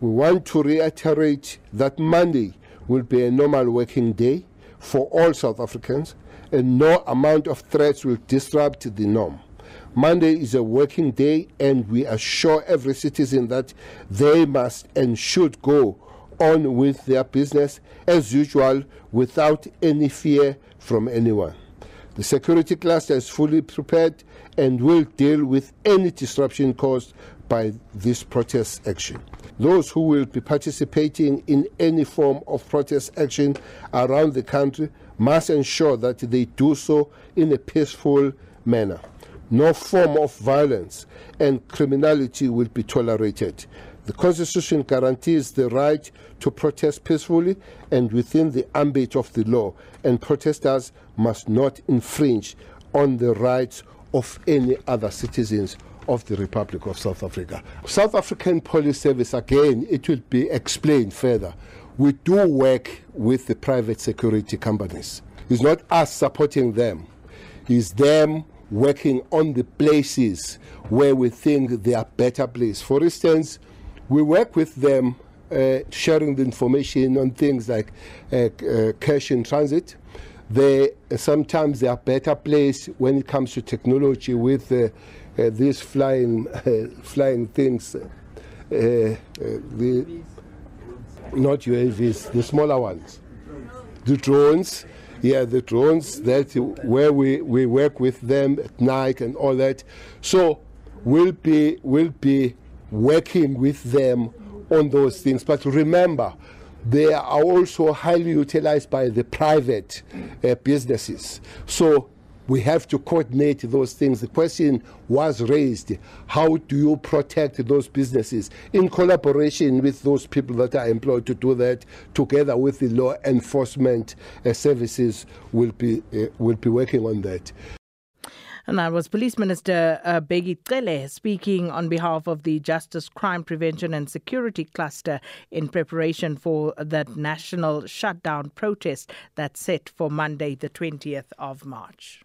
We want to reiterate that Monday will be a normal working day for all South Africans and no amount of threats will disrupt the norm. Monday is a working day, and we assure every citizen that they must and should go on with their business as usual without any fear from anyone. The security cluster is fully prepared and will deal with any disruption caused by this protest action. Those who will be participating in any form of protest action around the country must ensure that they do so in a peaceful manner. No form of violence and criminality will be tolerated. The Constitution guarantees the right to protest peacefully and within the ambit of the law, and protesters must not infringe on the rights of any other citizens of the Republic of South Africa. South African Police Service, again, it will be explained further. We do work with the private security companies. It's not us supporting them, it's them working on the places where we think they are better placed. For instance, we work with them uh, sharing the information on things like uh, uh, cash in transit. They sometimes they are better placed when it comes to technology with uh, uh, these flying uh, flying things. the, not UAVs, the smaller ones, the drones yeah, the drones that where we, we work with them at night and all that. So we'll be we'll be working with them on those things. But remember, they are also highly utilized by the private uh, businesses. So we have to coordinate those things. The question was raised how do you protect those businesses in collaboration with those people that are employed to do that, together with the law enforcement uh, services, will be, uh, will be working on that. And that was Police Minister uh, Bheki Cele speaking on behalf of the Justice, Crime Prevention and Security Cluster in preparation for that national shutdown protest that's set for Monday, the 20th of March.